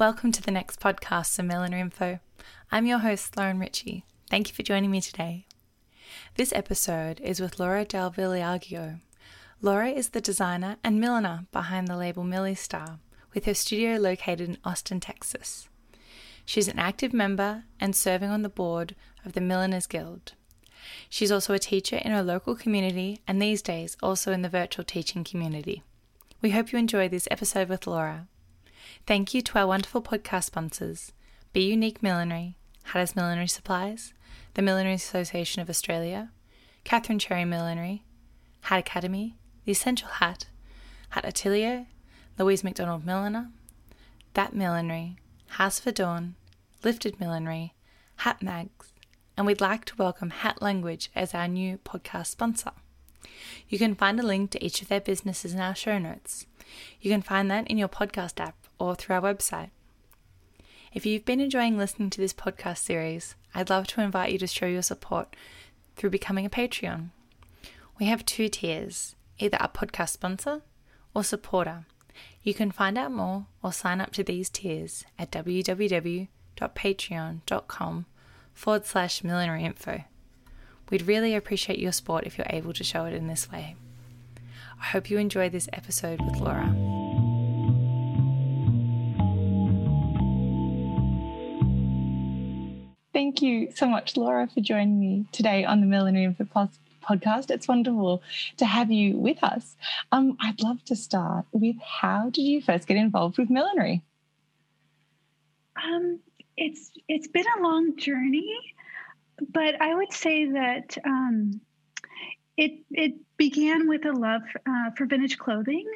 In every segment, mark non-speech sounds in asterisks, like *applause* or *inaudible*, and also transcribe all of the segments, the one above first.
Welcome to the next podcast of Millinery Info. I'm your host, Lauren Ritchie. Thank you for joining me today. This episode is with Laura Del Villaggio. Laura is the designer and milliner behind the label Millie Star, with her studio located in Austin, Texas. She's an active member and serving on the board of the Milliners Guild. She's also a teacher in her local community and these days also in the virtual teaching community. We hope you enjoy this episode with Laura. Thank you to our wonderful podcast sponsors Be Unique Millinery, Hatters Millinery Supplies, the Millinery Association of Australia, Catherine Cherry Millinery, Hat Academy, The Essential Hat, Hat Atelier, Louise McDonald Milliner, That Millinery, House for Dawn, Lifted Millinery, Hat Mags, and we'd like to welcome Hat Language as our new podcast sponsor. You can find a link to each of their businesses in our show notes. You can find that in your podcast app or through our website. If you've been enjoying listening to this podcast series, I'd love to invite you to show your support through becoming a Patreon. We have two tiers either a podcast sponsor or supporter. You can find out more or sign up to these tiers at www.patreon.com forward slash millinery info. We'd really appreciate your support if you're able to show it in this way. I hope you enjoy this episode with Laura. Thank you so much, Laura, for joining me today on the Millinery Info podcast. It's wonderful to have you with us. Um, I'd love to start with how did you first get involved with millinery? Um, it's it's been a long journey, but I would say that um, it it began with a love uh, for vintage clothing.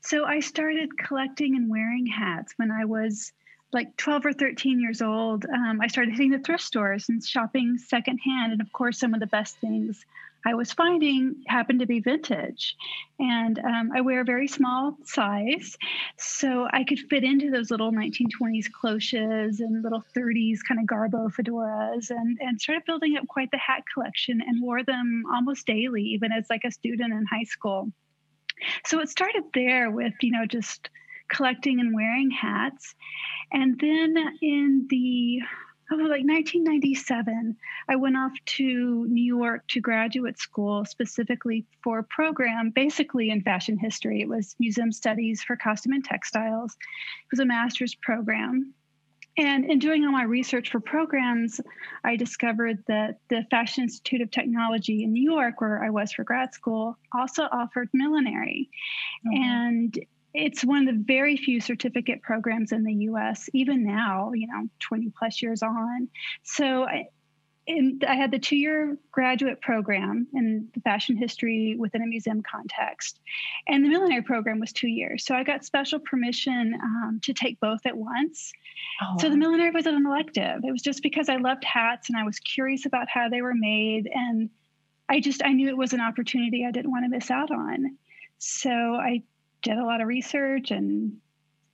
So I started collecting and wearing hats when I was like 12 or 13 years old. Um, I started hitting the thrift stores and shopping secondhand. And of course, some of the best things I was finding happened to be vintage. And um, I wear a very small size, so I could fit into those little 1920s cloches and little 30s kind of Garbo fedoras and, and started building up quite the hat collection and wore them almost daily, even as like a student in high school. So it started there with, you know, just collecting and wearing hats. And then in the oh, like 1997, I went off to New York to graduate school specifically for a program basically in fashion history. It was museum studies for costume and textiles. It was a master's program. And in doing all my research for programs, I discovered that the Fashion Institute of Technology in New York, where I was for grad school, also offered millinery. And it's one of the very few certificate programs in the US, even now, you know, 20 plus years on. So I, I had the two year graduate program in fashion history within a museum context. And the millinery program was two years. So I got special permission um, to take both at once. Oh, so the millinery was an elective. It was just because I loved hats and I was curious about how they were made. And I just, I knew it was an opportunity I didn't want to miss out on. So I did a lot of research and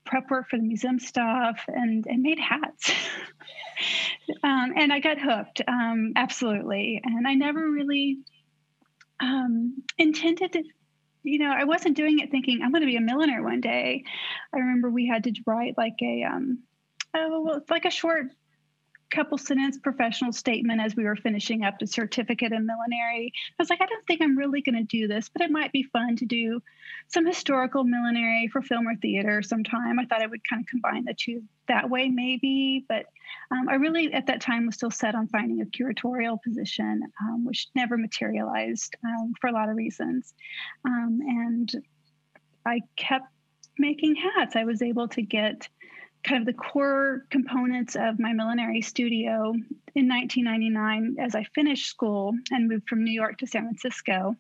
prep work for the museum stuff and, and made hats. *laughs* um, and I got hooked, um, absolutely. And I never really um, intended to, you know, I wasn't doing it thinking I'm going to be a milliner one day. I remember we had to write like a, um, oh, well, it's like a short couple sentence professional statement as we were finishing up the certificate in millinery. I was like, I don't think I'm really going to do this, but it might be fun to do some historical millinery for film or theater sometime. I thought I would kind of combine the two that way, maybe. But um, I really, at that time, was still set on finding a curatorial position, um, which never materialized um, for a lot of reasons. Um, and I kept making hats. I was able to get kind of the core components of my millinery studio in 1999 as I finished school and moved from New York to San Francisco.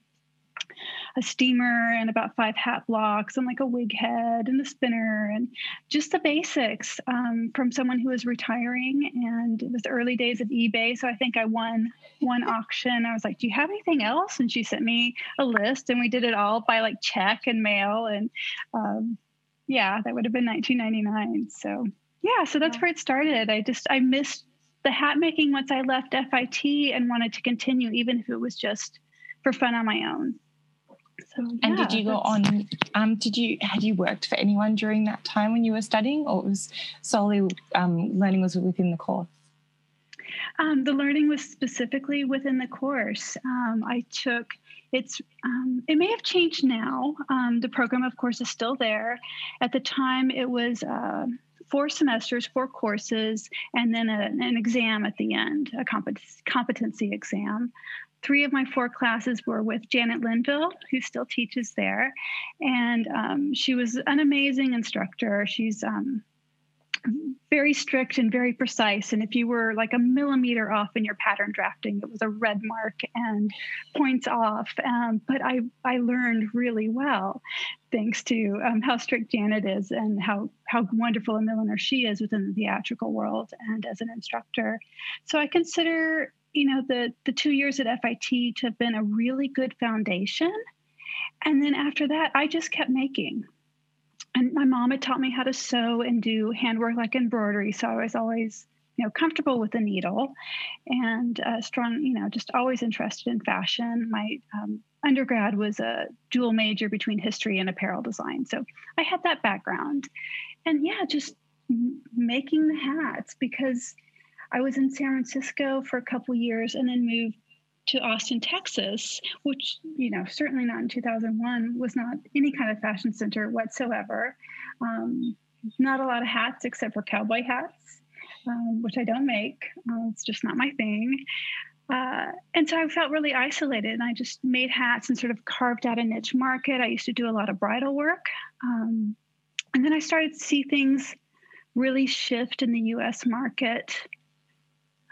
A steamer and about five hat blocks and like a wig head and a spinner and just the basics um, from someone who was retiring. And it was the early days of eBay. So I think I won one auction. I was like, Do you have anything else? And she sent me a list and we did it all by like check and mail. And um, yeah, that would have been 1999. So yeah, so that's where it started. I just I missed the hat making once I left FIT and wanted to continue, even if it was just for fun on my own. So, yeah, and did you go on? Um, did you had you worked for anyone during that time when you were studying, or it was solely um, learning was within the course? Um, the learning was specifically within the course. Um, I took it's um, it may have changed now. Um, the program, of course, is still there. At the time, it was. Uh, four semesters, four courses, and then a, an exam at the end, a competency exam. Three of my four classes were with Janet Linville, who still teaches there. And um, she was an amazing instructor. She's um, very strict and very precise. And if you were like a millimeter off in your pattern drafting, it was a red mark and points off. Um, but I, I learned really well thanks to um, how strict Janet is and how, how wonderful a milliner she is within the theatrical world and as an instructor. So I consider, you know, the, the two years at FIT to have been a really good foundation. And then after that, I just kept making and my mom had taught me how to sew and do handwork like embroidery. So i was always you know comfortable with the needle and uh, strong you know just always interested in fashion. My um, undergrad was a dual major between history and apparel design. So i had that background. And yeah just making the hats because i was in san francisco for a couple years and then moved to Austin, Texas, which, you know, certainly not in 2001, was not any kind of fashion center whatsoever. Um, not a lot of hats except for cowboy hats, um, which I don't make. Uh, it's just not my thing. Uh, and so I felt really isolated, and I just made hats and sort of carved out a niche market. I used to do a lot of bridal work. Um, and then I started to see things really shift in the US market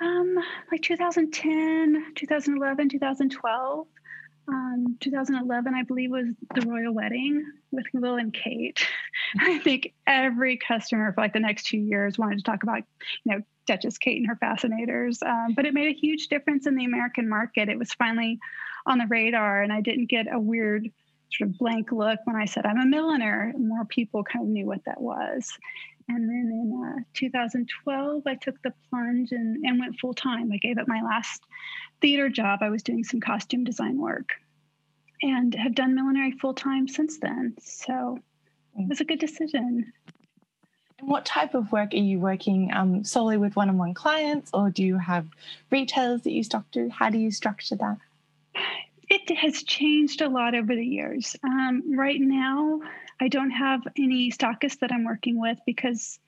um, like 2010, 2011, 2012. Um, 2011, I believe, was the royal wedding with Will and Kate. *laughs* I think every customer for like the next two years wanted to talk about, you know, Duchess Kate and her fascinators. Um, but it made a huge difference in the American market. It was finally on the radar, and I didn't get a weird sort of blank look when I said I'm a milliner. More people kind of knew what that was. And then in uh, 2012, I took the plunge and, and went full time. I gave up my last theater job. I was doing some costume design work and have done millinery full time since then. So it was a good decision. And what type of work are you working um, solely with one on one clients, or do you have retailers that you stock to? How do you structure that? It has changed a lot over the years. Um, right now, I don't have any stockists that I'm working with because,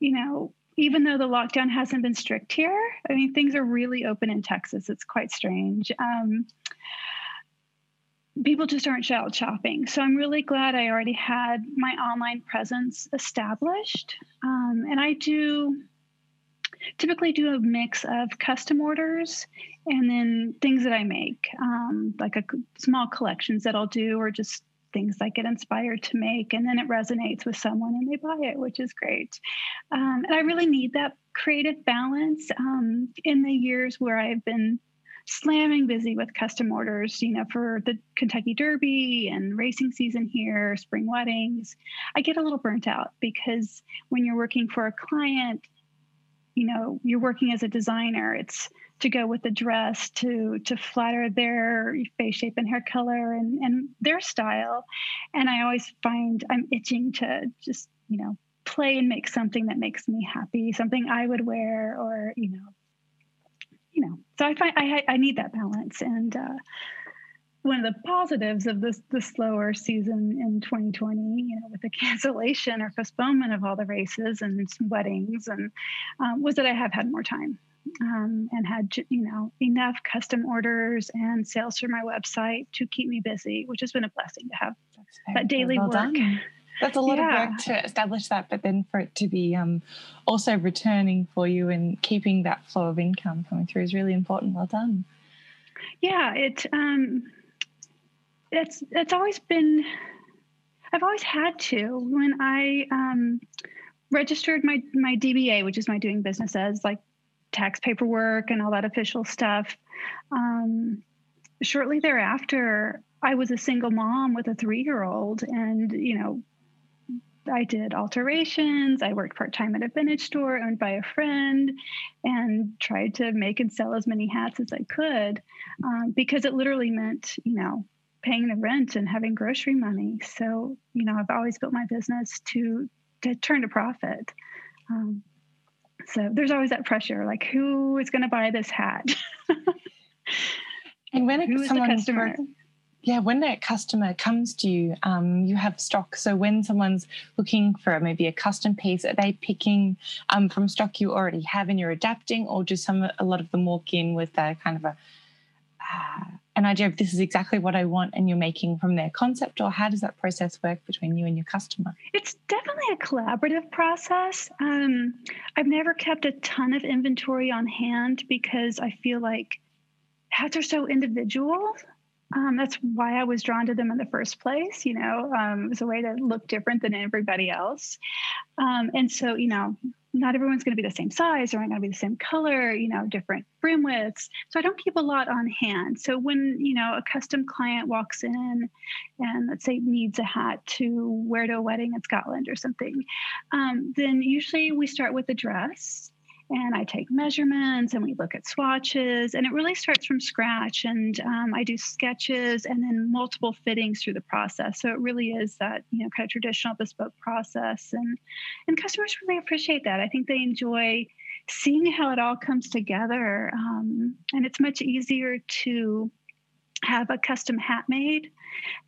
you know, even though the lockdown hasn't been strict here, I mean, things are really open in Texas. It's quite strange. Um, people just aren't out shopping. So I'm really glad I already had my online presence established. Um, and I do typically do a mix of custom orders and then things that I make, um, like a small collections that I'll do, or just things I get inspired to make, and then it resonates with someone and they buy it, which is great. Um, and I really need that creative balance um, in the years where I've been slamming busy with custom orders, you know, for the Kentucky Derby and racing season here, spring weddings. I get a little burnt out because when you're working for a client, you know, you're working as a designer, it's to go with the dress to to flatter their face shape and hair color and and their style. And i always find i'm itching to just you know play and make something that makes me happy something i would wear or you know you know. So i find i i need that balance and uh one of the positives of this the slower season in 2020, you know, with the *laughs* cancellation or postponement of all the races and weddings, and um, was that I have had more time um, and had you know enough custom orders and sales through my website to keep me busy, which has been a blessing to have that daily well work. Done. That's a lot yeah. of work to establish that, but then for it to be um, also returning for you and keeping that flow of income coming through is really important. Well done. Yeah, it um, it's it's always been. I've always had to when I um, registered my my DBA, which is my doing business as, like tax paperwork and all that official stuff. Um, shortly thereafter, I was a single mom with a three year old, and you know, I did alterations. I worked part time at a vintage store owned by a friend and tried to make and sell as many hats as I could um, because it literally meant, you know, paying the rent and having grocery money. So, you know, I've always built my business to to turn to profit. Um, so there's always that pressure, like who is going to buy this hat? and when *laughs* who someone, customer? yeah, when that customer comes to you, um, you have stock. So when someone's looking for maybe a custom piece, are they picking um, from stock you already have and you're adapting, or do some a lot of them walk in with a kind of a uh, an idea of this is exactly what I want and you're making from their concept, or how does that process work between you and your customer? It's definitely a collaborative process. Um, I've never kept a ton of inventory on hand because I feel like hats are so individual. Um, that's why I was drawn to them in the first place. You know, um, it was a way to look different than everybody else. Um, and so, you know, not everyone's going to be the same size or not going to be the same color, you know, different brim widths. So I don't keep a lot on hand. So when, you know, a custom client walks in and let's say needs a hat to wear to a wedding in Scotland or something, um, then usually we start with a dress and I take measurements and we look at swatches and it really starts from scratch and um, I do sketches and then multiple fittings through the process so it really is that you know kind of traditional bespoke process and and customers really appreciate that I think they enjoy seeing how it all comes together um, and it's much easier to have a custom hat made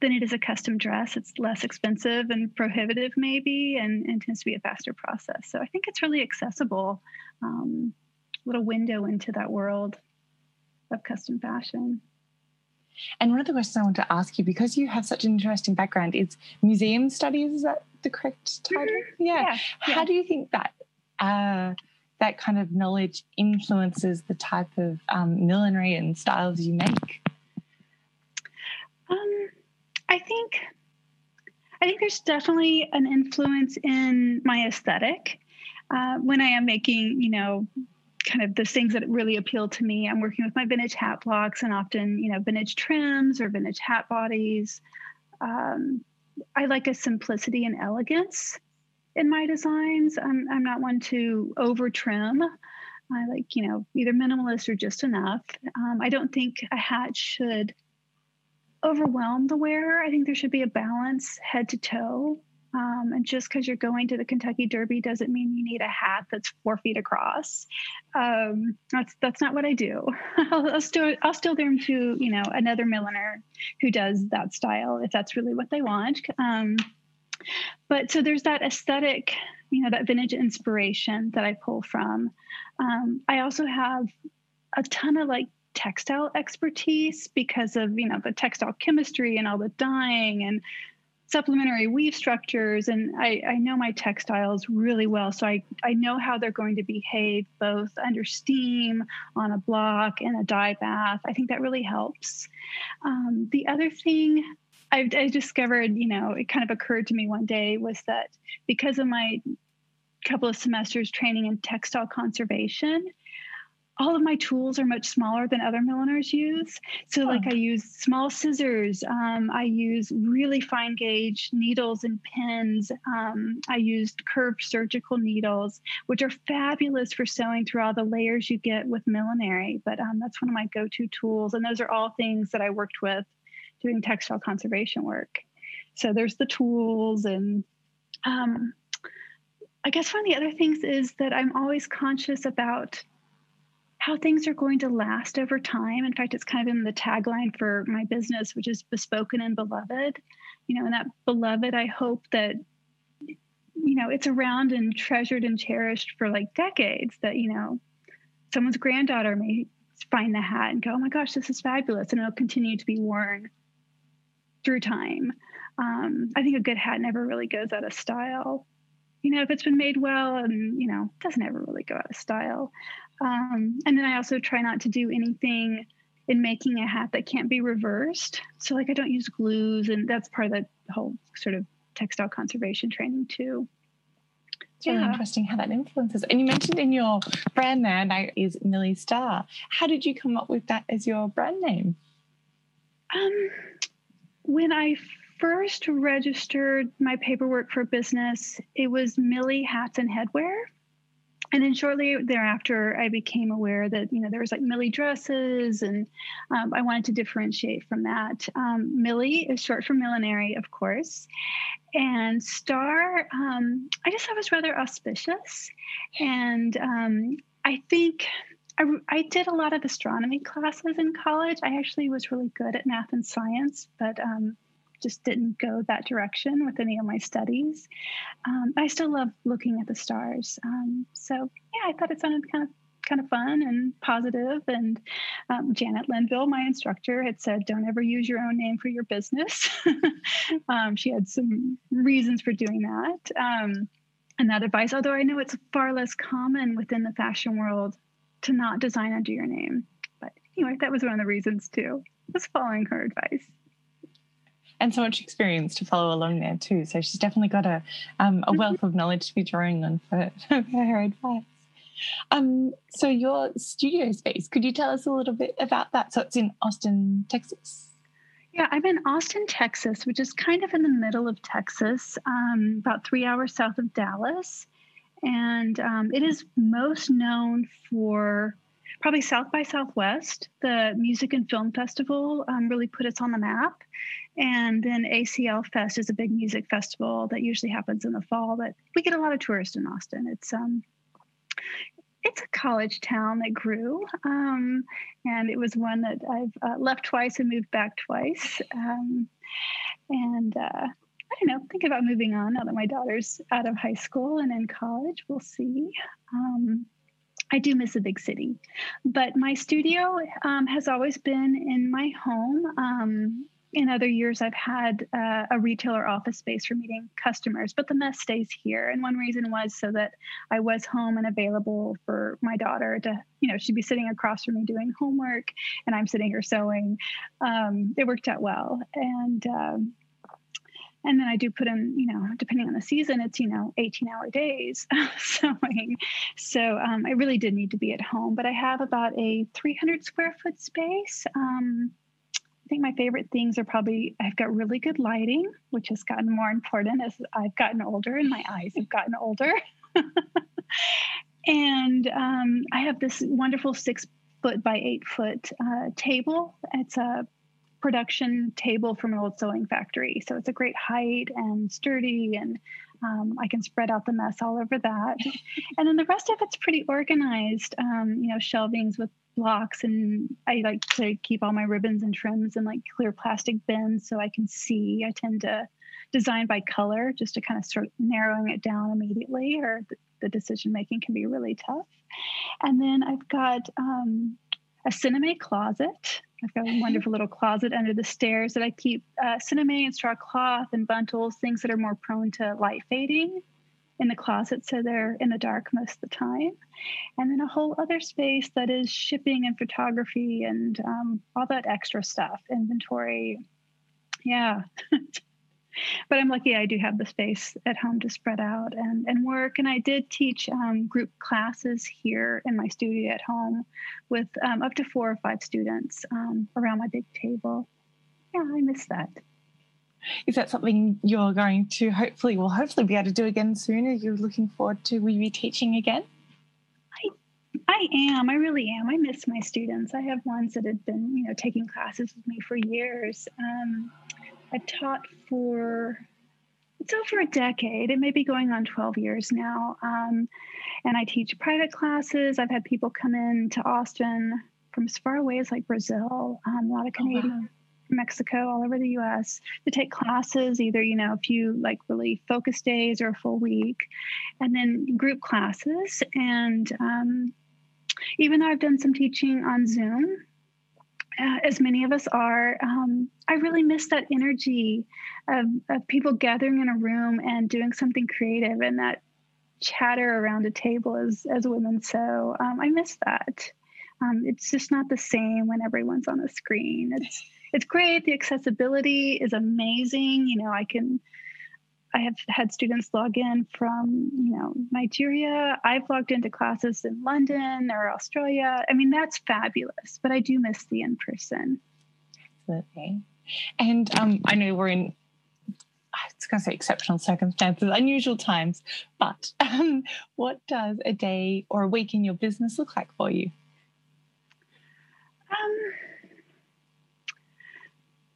than it is a custom dress. It's less expensive and prohibitive, maybe, and, and tends to be a faster process. So I think it's really accessible, um, little window into that world of custom fashion. And one of the questions I want to ask you, because you have such an interesting background, is museum studies. Is that the correct title? Mm-hmm. Yeah. yeah. How do you think that uh, that kind of knowledge influences the type of um, millinery and styles you make? Um, I think I think there's definitely an influence in my aesthetic uh, when I am making, you know, kind of the things that really appeal to me. I'm working with my vintage hat blocks and often, you know, vintage trims or vintage hat bodies. Um, I like a simplicity and elegance in my designs. I'm, I'm not one to over trim. I like, you know, either minimalist or just enough. Um, I don't think a hat should overwhelm the wearer. I think there should be a balance head to toe. Um, and just because you're going to the Kentucky Derby doesn't mean you need a hat that's four feet across. Um, that's that's not what I do. *laughs* I'll, I'll, still I'll still them to you know another milliner who does that style if that's really what they want. Um, but so there's that aesthetic, you know, that vintage inspiration that I pull from. Um, I also have a ton of like textile expertise because of you know the textile chemistry and all the dyeing and supplementary weave structures and I, I know my textiles really well so I, I know how they're going to behave both under steam on a block and a dye bath. I think that really helps. Um, the other thing I've, I discovered you know it kind of occurred to me one day was that because of my couple of semesters training in textile conservation all of my tools are much smaller than other milliners use. So, like, I use small scissors. Um, I use really fine gauge needles and pins. Um, I used curved surgical needles, which are fabulous for sewing through all the layers you get with millinery. But um, that's one of my go to tools. And those are all things that I worked with doing textile conservation work. So, there's the tools and um, I guess one of the other things is that I'm always conscious about how things are going to last over time. In fact, it's kind of in the tagline for my business, which is bespoken and beloved. You know, and that beloved, I hope that you know it's around and treasured and cherished for like decades. That you know, someone's granddaughter may find the hat and go, "Oh my gosh, this is fabulous," and it'll continue to be worn through time. Um, I think a good hat never really goes out of style. You know, if it's been made well and, you know, doesn't ever really go out of style. Um, and then I also try not to do anything in making a hat that can't be reversed. So, like, I don't use glues, and that's part of the whole sort of textile conservation training, too. It's really yeah. interesting how that influences. And you mentioned in your brand there is Millie Star. How did you come up with that as your brand name? Um, when I first registered my paperwork for business, it was Millie Hats and Headwear. And then shortly thereafter, I became aware that you know there was like Millie dresses, and um, I wanted to differentiate from that. Um, Millie is short for millinery, of course, and Star. Um, I just thought was rather auspicious, and um, I think I, I, did a lot of astronomy classes in college. I actually was really good at math and science, but um, just didn't go that direction with any of my studies. Um, I still love looking at the stars. Um, so yeah, I thought it sounded kind of kind of fun and positive. And um, Janet Linville, my instructor, had said, "Don't ever use your own name for your business." *laughs* Um, she had some reasons for doing that. Um, and that advice, although I know it's far less common within the fashion world to not design under your name. But anyway, that was one of the reasons too. Was following her advice and so much experience to follow along there too. So she's definitely got a um, a mm-hmm. wealth of knowledge to be drawing on for, *laughs* for her advice. Um, so your studio space, could you tell us a little bit about that? So it's in Austin, Texas. Yeah, I'm in Austin, Texas, which is kind of in the middle of Texas, um, about three hours south of Dallas. And um, it is most known for probably South by Southwest. The Music and Film Festival um, really put us on the map. And then ACL Fest is a big music festival that usually happens in the fall. But we get a lot of tourists in Austin. It's um, it's a college town that grew, um, and it was one that I've uh, left twice and moved back twice. Um, and uh, I don't know, think about moving on now that my daughter's out of high school and in college. We'll see. Um, I do miss a big city, but my studio um, has always been in my home. In other years, I've had uh, a retailer office space for meeting customers, but the mess stays here. And one reason was so that I was home and available for my daughter to, you know, she'd be sitting across from me doing homework and I'm sitting here sewing. Um, it worked out well. And, um, and then I do put in, you know, depending on the season, it's, you know, 18 hour days *laughs* sewing. So um, I really did need to be at home, but I have about a 300 square foot space. Um, I think my favorite things are probably I've got really good lighting, which has gotten more important as I've gotten older and my eyes have gotten older. *laughs* and um, I have this wonderful six foot by eight foot uh, table. It's a production table from an old sewing factory. So it's a great height and sturdy, and um, I can spread out the mess all over that. and then the rest of it's pretty organized. Um, you know, shelvings with blocks and I like to keep all my ribbons and trims in like clear plastic bins so I can see. I tend to design by color just to kind of start narrowing it down immediately or the, the decision making can be really tough. And then I've got um, a sinamay closet. I've got a wonderful little closet under the stairs that I keep uh, sinamay and straw cloth and buntals, things that are more prone to light fading in the closet so they're in the dark most of the time. And then a whole other space that is shipping and photography and um, all that extra stuff inventory. Yeah. *laughs* But i'm lucky i do have the space at home to spread out and, and work. And i did teach um, group classes here in my studio at home with um, up to four or five students um, around my big table. Yeah i miss that is that something you're going to hopefully, will hopefully be able to do again soon? Are you looking forward to will you be teaching again? I I am. I really am. I miss my students. I have ones that have been, you know, taking classes with me for years. Um, I've taught for it's over a decade. It may be going on 12 years now. Um, and I teach private classes. I've had people come in to Austin from as far away as like Brazil, um, a lot of Canadian. Oh, wow. Mexico, all over the US to take classes, either, you know, a few like really focus days or a full week, and then group classes. And um, even though I've done some teaching on Zoom, uh, as many of us are, um, I really miss that energy of, of people gathering in a room and doing something creative and that chatter around a table as, as women So Um, I miss that. Um, it's just not the same when everyone's on the screen. It's it's great. The accessibility is amazing. You know, I can I have had students log in from, you know, Nigeria. I've logged into classes in London or Australia. I mean, that's fabulous, but I do miss the in person. Absolutely. And um, I know we're in I was going to say exceptional circumstances, unusual times, but um, what does a day or a week in your business look like for you? Um,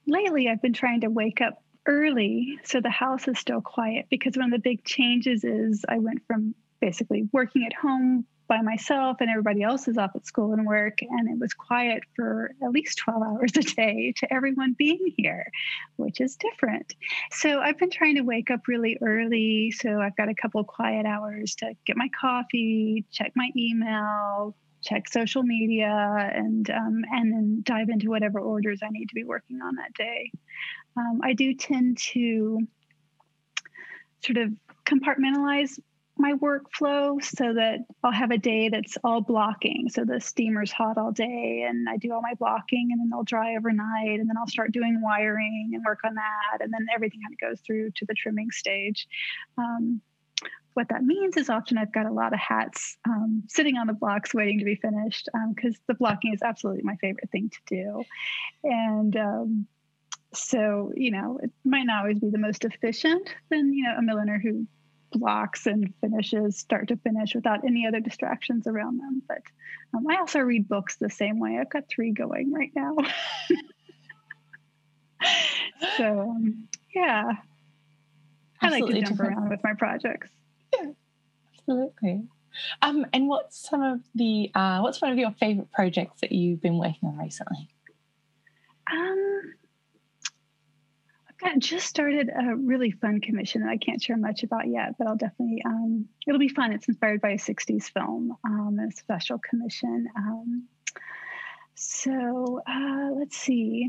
lately, I've been trying to wake up early so the house is still quiet because one of the big changes is I went from basically working at home by myself and everybody else is off at school and work and it was quiet for at least 12 *laughs* hours a day to everyone being here which is different. So i've been trying to wake up really early so i've got a couple of quiet hours to get my coffee check my email check social media and um, and then dive into whatever orders i need to be working on that day um, i do tend to sort of compartmentalize my workflow so that I'll have a day that's all blocking. So the steamer's hot all day and I do all my blocking and then they'll dry overnight and then I'll start doing wiring and work on that. And then everything kind of goes through to the trimming stage. Um, what that means is often I've got a lot of hats um, sitting on the blocks waiting to be finished because um, the blocking is absolutely my favorite thing to do. And um, so, you know, it might not always be the most efficient than, you know, a milliner who blocks and finishes start to finish without any other distractions around them. But um, I also read books the same way. I've got three going right now. *laughs* so um, yeah, I like to jump around with my projects. Absolutely. Um, and what's some of the uh, what's one of your favorite projects that you've been working on recently? Um, I just started a really fun commission that I can't share much about yet, but I'll definitely, um, it'll be fun. It's inspired by a 60s film, um, a special commission. Um, so uh, let's see.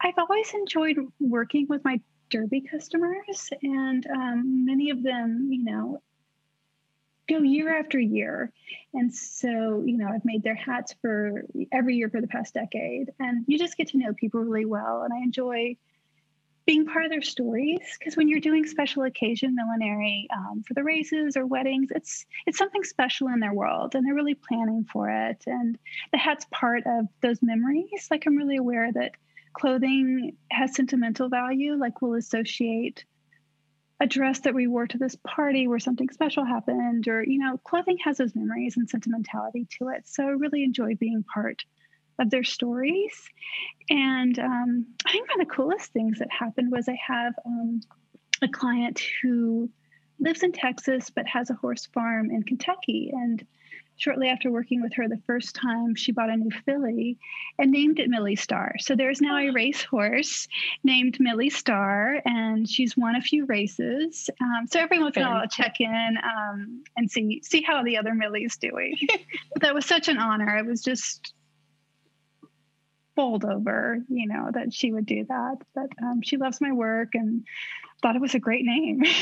I've always enjoyed working with my Derby customers, and um, many of them, you know, go year after year. And so, you know, I've made their hats for every year for the past decade. And you just get to know people really well. And I enjoy being part of their stories because when you're doing special occasion millinery um, for the races or weddings it's it's something special in their world and they're really planning for it and the hat's part of those memories like i'm really aware that clothing has sentimental value like we'll associate a dress that we wore to this party where something special happened or you know clothing has those memories and sentimentality to it so i really enjoy being part of their stories. And um, I think one of the coolest things that happened was I have um, a client who lives in Texas but has a horse farm in Kentucky. And shortly after working with her the first time, she bought a new filly and named it Millie Star. So there's now a racehorse named Millie Star, and she's won a few races. Um, so every once in a while, I'll check in um, and see see how the other Millie's doing. *laughs* that was such an honor. It was just bowled over, you know, that she would do that. But um, she loves my work and thought it was a great name. *laughs*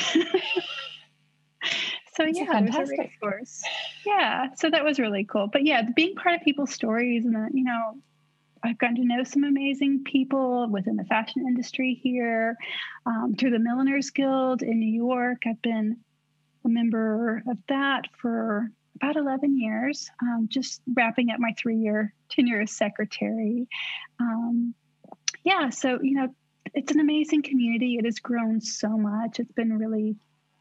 so yeah, fantastic. it was a Yeah, so that was really cool. But yeah, being part of people's stories and the, you know, I've gotten to know some amazing people within the fashion industry here. Um, through the Milliners Guild in New York, I've been a member of that for about 11 years, um, just wrapping up my three year tenure as secretary. Um, yeah, so, you know, it's an amazing community. It has grown so much. It's been really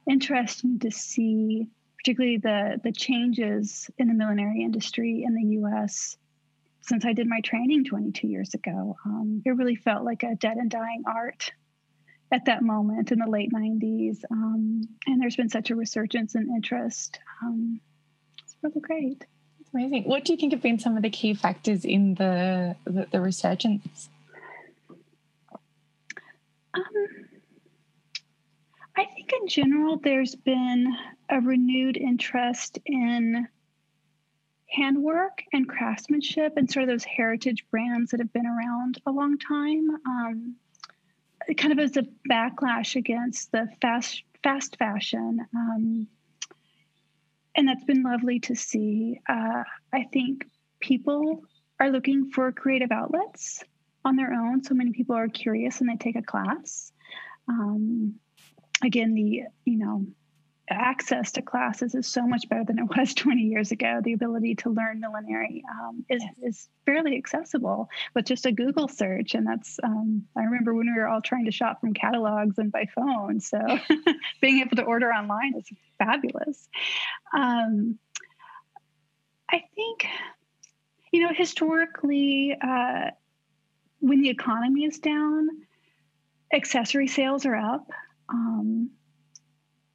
interesting to see, particularly the, the changes in the millinery industry in the US since I did my training 22 years ago. Um, it really felt like a dead and dying art at that moment in the late 90s. Um, and there's been such a resurgence in interest. Um, it's really great. It's amazing. What do you think have been some of the key factors in the the, the resurgence? Um, I think in general, there's been a renewed interest in handwork and craftsmanship and sort of those heritage brands that have been around a long time. Um, kind of as a backlash against the fast fast fashion. Um, and that's been lovely to see. Uh, I think people are looking for creative outlets on their own. So many people are curious and they take a class. Um, again, the you know access to classes is so much better than it was *laughs* 20 years ago. The ability to learn millinery um, is, is fairly accessible with just a Google search. And that's, um, I remember when we were all trying to shop from catalogs and by phone. So *laughs* being able to order online is fabulous. Um, I think, you know, historically, uh, when the economy is down, accessory sales are up. Um,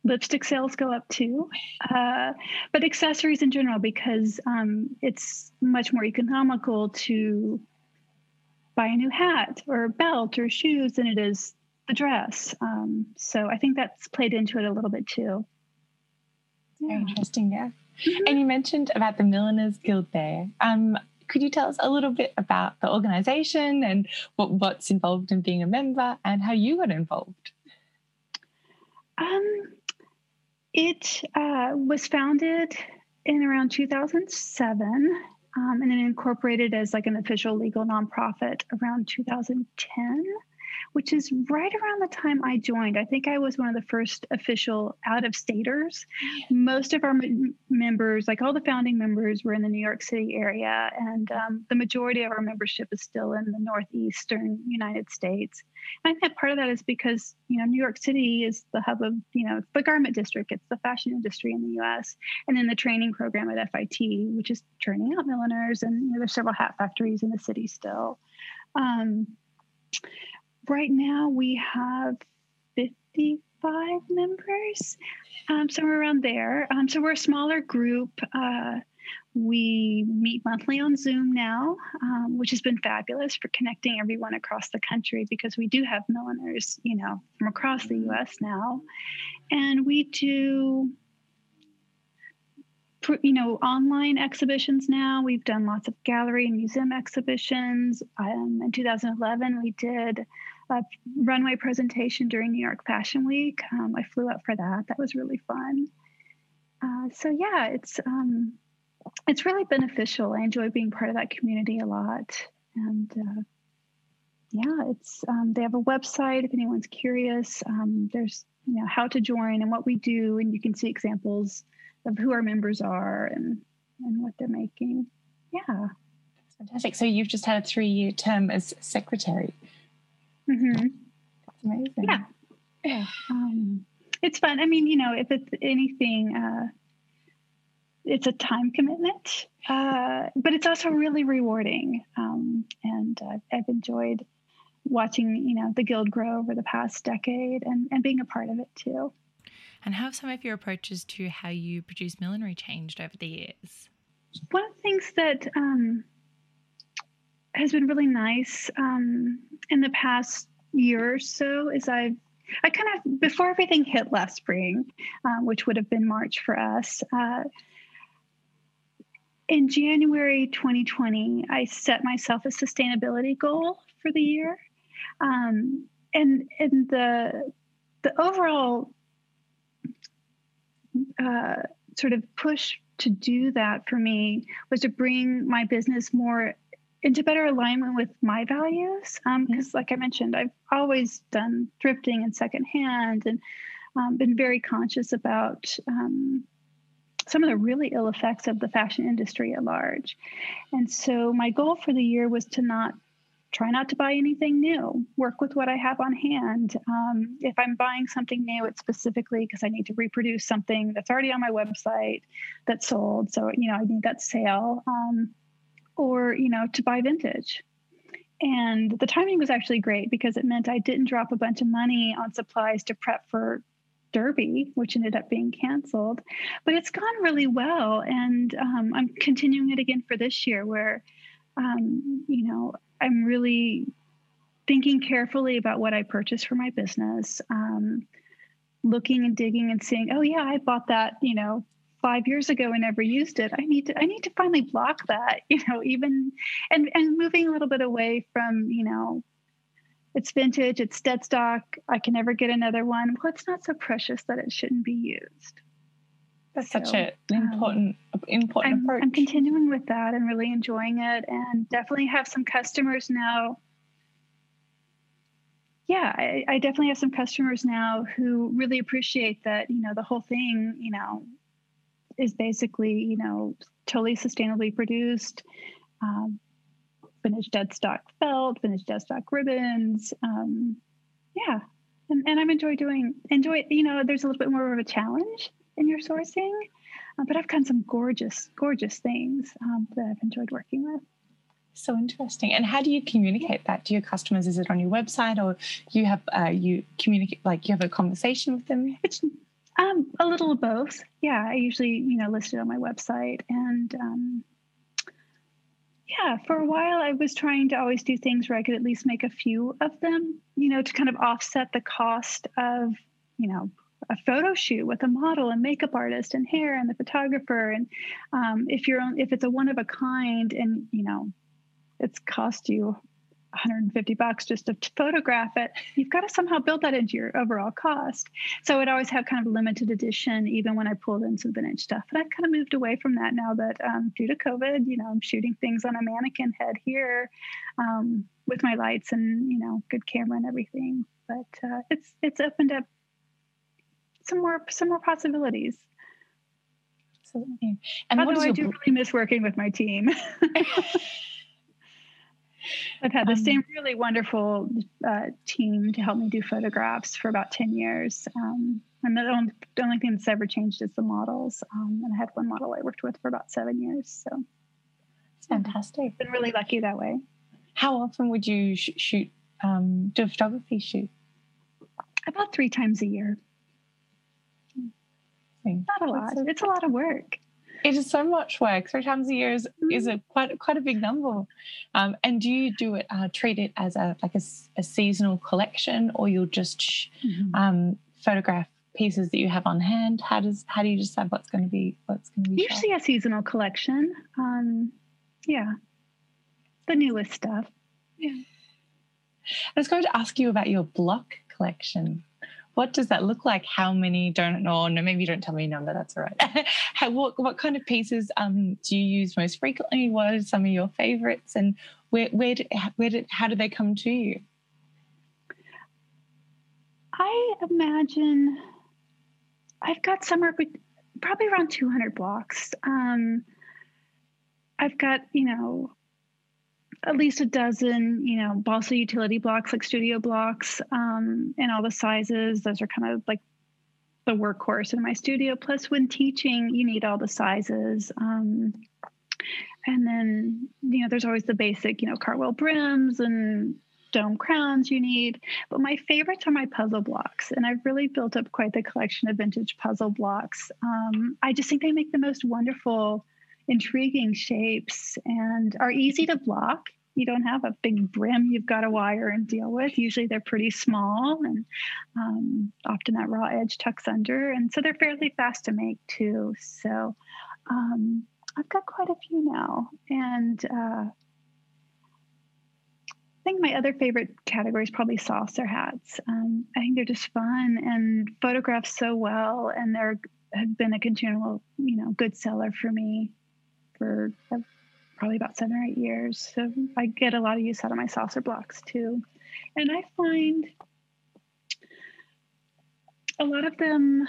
lipstick sales go up too, uh, but accessories in general because um, it's much more economical to buy a new hat or a belt or shoes than it is the dress. Um, so I think that's played into it a little bit too. Yeah. Very interesting, yeah. Mm-hmm. And you mentioned about the Milliners Guild there. Um, could you tell us a little bit about the organization and what, what's involved in being a member and how you got involved? Um, it uh, was founded in around 2007 um, and then incorporated as like an official legal nonprofit around 2010 which is right around the time I joined. I think I was one of the first official out of staters. Most of our m- members, like all the founding members, were in the New York City area, and um, the majority of our membership is still in the northeastern United States. And I think part of that is because you know New York City is the hub of you know the garment district. It's the fashion industry in the U.S. and then the training program at FIT, which is training out milliners, and you know, there's several hat factories in the city still. Um, right now we have 55 members, um, somewhere around there. Um, so we're a smaller group. Uh, we meet monthly on Zoom now, um, which has been fabulous for connecting everyone across the country because we do have milliners, you know, from across the U.S. now, and we do you know online exhibitions now we've done lots of gallery and museum exhibitions um, in 2011 we did a runway presentation during New York Fashion Week. Um, I flew up for that. That was really fun. Uh, so yeah, it's um, it's really beneficial. I enjoy being part of that community a lot, and uh, yeah, it's um, they have a website if anyone's curious. Um, there's you know how to join and what we do, and you can see examples of who our members are and and what they're making. Yeah, fantastic. So you've just had a three year term as secretary. Mm-hmm. amazing. Yeah. Yeah. Um, it's fun. I mean, you know, if it's anything, uh, it's a time commitment, uh, but it's also really rewarding. Um, and uh, I've enjoyed watching, you know, the guild grow over the past decade and, and being a part of it too. And how have some of your approaches to how you produce millinery changed over the years? One of the things that um, has been really nice um, in the past year or so is I've I kind of before everything hit last spring, um, which would have been March for us. Uh, in January 2020, I set myself a sustainability goal for the year, um, and and the the overall uh, sort of push to do that for me was to bring my business more into better alignment with my values. Because, um, mm-hmm. like I mentioned, I've always done thrifting and secondhand and um, been very conscious about um, some of the really ill effects of the fashion industry at large. And so, my goal for the year was to not try not to buy anything new, work with what I have on hand. Um, if I'm buying something new, it's specifically because I need to reproduce something that's already on my website that's sold. So, you know, I need that sale. Or you know to buy vintage. And the timing was actually great because it meant i didn't drop a bunch of money on supplies to prep for derby which ended up being canceled. But it's gone really well and um, i'm continuing it again for this year where um, you know i'm really thinking carefully about what i purchase for my business um, looking and digging and seeing oh yeah i bought that you know five years ago and never used it i need to i need to finally block that *laughs* you know even and and moving a little bit away from you know it's vintage it's dead stock i can never get another one. Well it's not so precious that it shouldn't be used. That's so, such an important um, important I'm, approach. i'm continuing with that and really enjoying it and definitely have some customers now. Yeah, I, I, definitely have some customers now who really appreciate that, you know, the whole thing, you know, is basically, you know, totally sustainably produced. Um, finished dead stock felt, finished dead stock ribbons. Um, yeah. And, and I'm enjoy doing, enjoy, you know, there's a little bit more of a challenge in your sourcing, uh, but I've done some gorgeous, gorgeous things um, that I've enjoyed working with. So interesting. And how do you communicate that to your customers? Is it on your website, or you have uh, you communicate like you have a conversation with them? It's um, a little of both. Yeah, I usually you know list it on my website, and um, yeah, for a while I was trying to always do things where I could at least make a few of them, you know, to kind of offset the cost of you know a photo shoot with a model and makeup artist and hair and the photographer and um, if you're on, if it's a one of a kind and you know it's cost you 150 bucks just to photograph it you've got to somehow build that into your overall cost. So it always have kind of limited edition even when i pulled in some vintage stuff and i've kind of moved away from that now that um, due to covid you know i'm shooting things on a mannequin head here um, with my lights and you know good camera and everything. But uh, it's it's opened up some more some more possibilities. Absolutely. And although i do really miss working with my team *laughs* *laughs* I've had the um, same really wonderful uh, team to help me do photographs for about 10 years. Um, and the only, the only, thing that's ever changed is the models. Um, and I had one model I worked with for about seven years. So it's fantastic. I've been really lucky that way. How often would you sh- shoot, um, do a photography shoot? About three times a year. Not a lot. It's a lot of work it is so much work. Three times a year is, is a quite quite a big number. Um, and do you do it uh, treat it as a like a, a seasonal collection, or you'll just mm-hmm. um, photograph pieces that you have on hand? How does how do you decide what's going to be what's going to be? Usually shot? a seasonal collection. Um, yeah, the newest stuff. Yeah. I was going to ask you about your block collection what does that look like? How many don't know? No, maybe you don't tell me a number. That's all right. *laughs* How, what what kind of pieces um, do you use most frequently? What are some of your favorites, and where where did, where did how did they come to you? I imagine I've got somewhere probably around 200 blocks. Um, I've got you know at least a dozen, you know, balsa utility blocks, like studio blocks, um, and all the sizes. Those are kind of like the workhorse in my studio. Plus, when teaching, you need all the sizes. Um, and then, you know, there's always the basic, you know, cartwheel brims and dome crowns you need. But my favorites are my puzzle blocks. And I've really built up quite the collection of vintage puzzle blocks. Um, I just think they make the most wonderful intriguing shapes and are easy to block. You don't have a big brim you've got to wire and deal with. Usually they're pretty small and um, often that raw edge tucks under. And so they're fairly fast to make too. So um, I've got quite a few now. And uh, I think my other favorite category is probably saucer hats. Um, I think they're just fun and photograph so well, and they're have been a continual, you know, good seller for me for probably about seven or eight years. So I get a lot of use out of my saucer blocks too. And I find a lot of them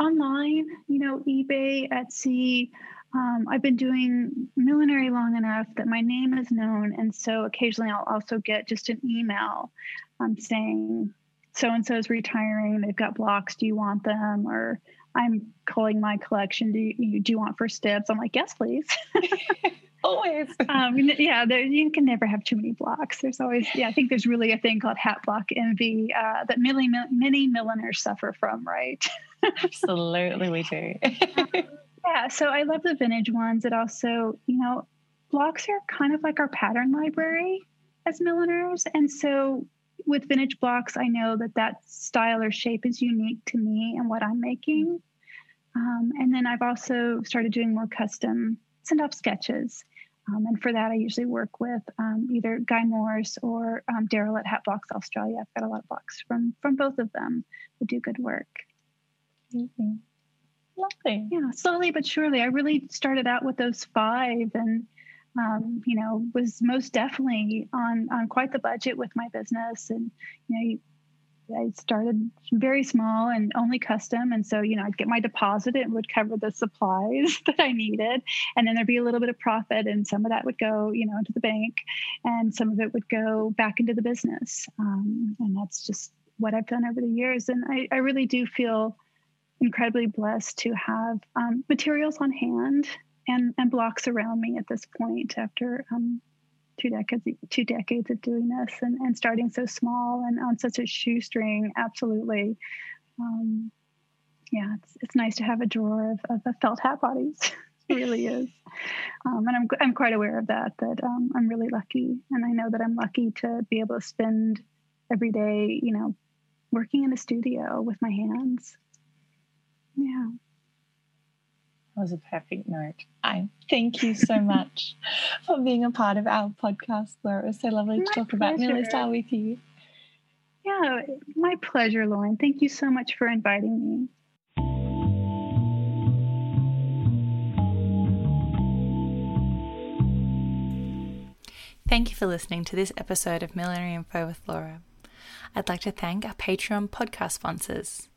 online, you know, eBay, Etsy. Um, I've been doing millinery long enough that my name is known. And so occasionally I'll also get just an email um, saying, so and so is retiring. They've got blocks. Do you want them? Or I'm calling my collection. Do you, do you want first dibs? I'm like, yes, please. *laughs* always. Um, yeah, there, you can never have too many blocks. There's always, yeah, I think there's really a thing called hat block envy uh, that many, many milliners suffer from, right? Absolutely, we do. *laughs* yeah, so I love the vintage ones. It also, you know, blocks are kind of like our pattern library as milliners. And so with vintage blocks, I know that that style or shape is unique to me and what I'm making. Um, and then I've also started doing more custom send off sketches. Um, and for that, I usually work with um, either Guy Morse or um, Daryl at Hat Blocks Australia. I've got a lot of blocks from from both of them who do good work. Mm-hmm. Lovely. Yeah, slowly but surely. I really started out with those five, and um, you know, was most definitely on on quite the budget with my business, and you know, I started very small and only custom. And so, you know, I'd get my deposit, it would cover the supplies *laughs* that I needed. And then there'd be a little bit of profit, and some of that would go, you know, into the bank, and some of it would go back into the business. Um, and that's just what I've done over the years. And I, I really do feel incredibly blessed to have um, materials on hand and, and blocks around me at this point after um, two decades two decades of doing this and, and starting so small and on such a shoestring. Absolutely. Um, yeah it's, it's nice to have a drawer of, of, felt hat bodies. *laughs* It really is. Um, and I'm, I'm quite aware of that that um, i'm really lucky. And i know that i'm lucky to be able to spend every day you know working in a studio with my hands. Yeah was a perfect note. I thank you so much *laughs* for being a part of our podcast, Laura. It was so lovely my to talk pleasure. about Millie Style with you. Yeah, my pleasure, Lauren. Thank you so much for inviting me. Thank you for listening to this episode of Millinery Info with Laura. I'd like to thank our Patreon podcast sponsors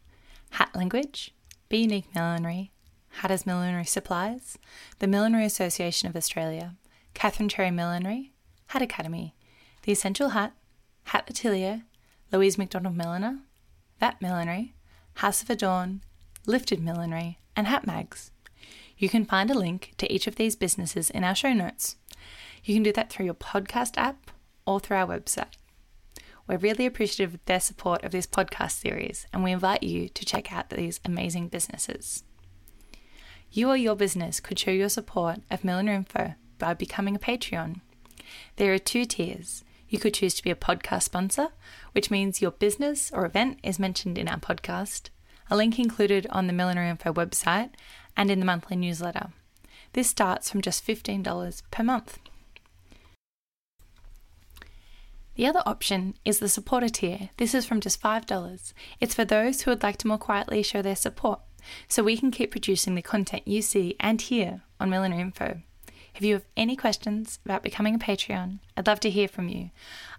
Hat Language, Be Unique Millinery, Hatters Millinery Supplies, the Millinery Association of Australia, Catherine Cherry Millinery, Hat Academy, The Essential Hat, Hat Atelier, Louise McDonald Milliner, That Millinery, House of Adorn, Lifted Millinery, and Hat Mags. You can find a link to each of these businesses in our show notes. You can do that through your podcast app or through our website. We're really appreciative of their support of this podcast series, and we invite you to check out these amazing businesses. You or your business could show your support of Millinery Info by becoming a Patreon. There are two tiers. You could choose to be a podcast sponsor, which means your business or event is mentioned in our podcast, a link included on the Millinery Info website, and in the monthly newsletter. This starts from just $15 per month. The other option is the supporter tier. This is from just $5. It's for those who would like to more quietly show their support so we can keep producing the content you see and hear on Millinery Info. If you have any questions about becoming a Patreon, I'd love to hear from you.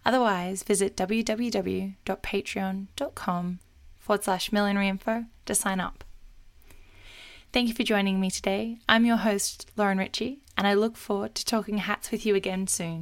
Otherwise, visit www.patreon.com forward slash millinery info to sign up. Thank you for joining me today. I'm your host, Lauren Ritchie, and I look forward to talking hats with you again soon.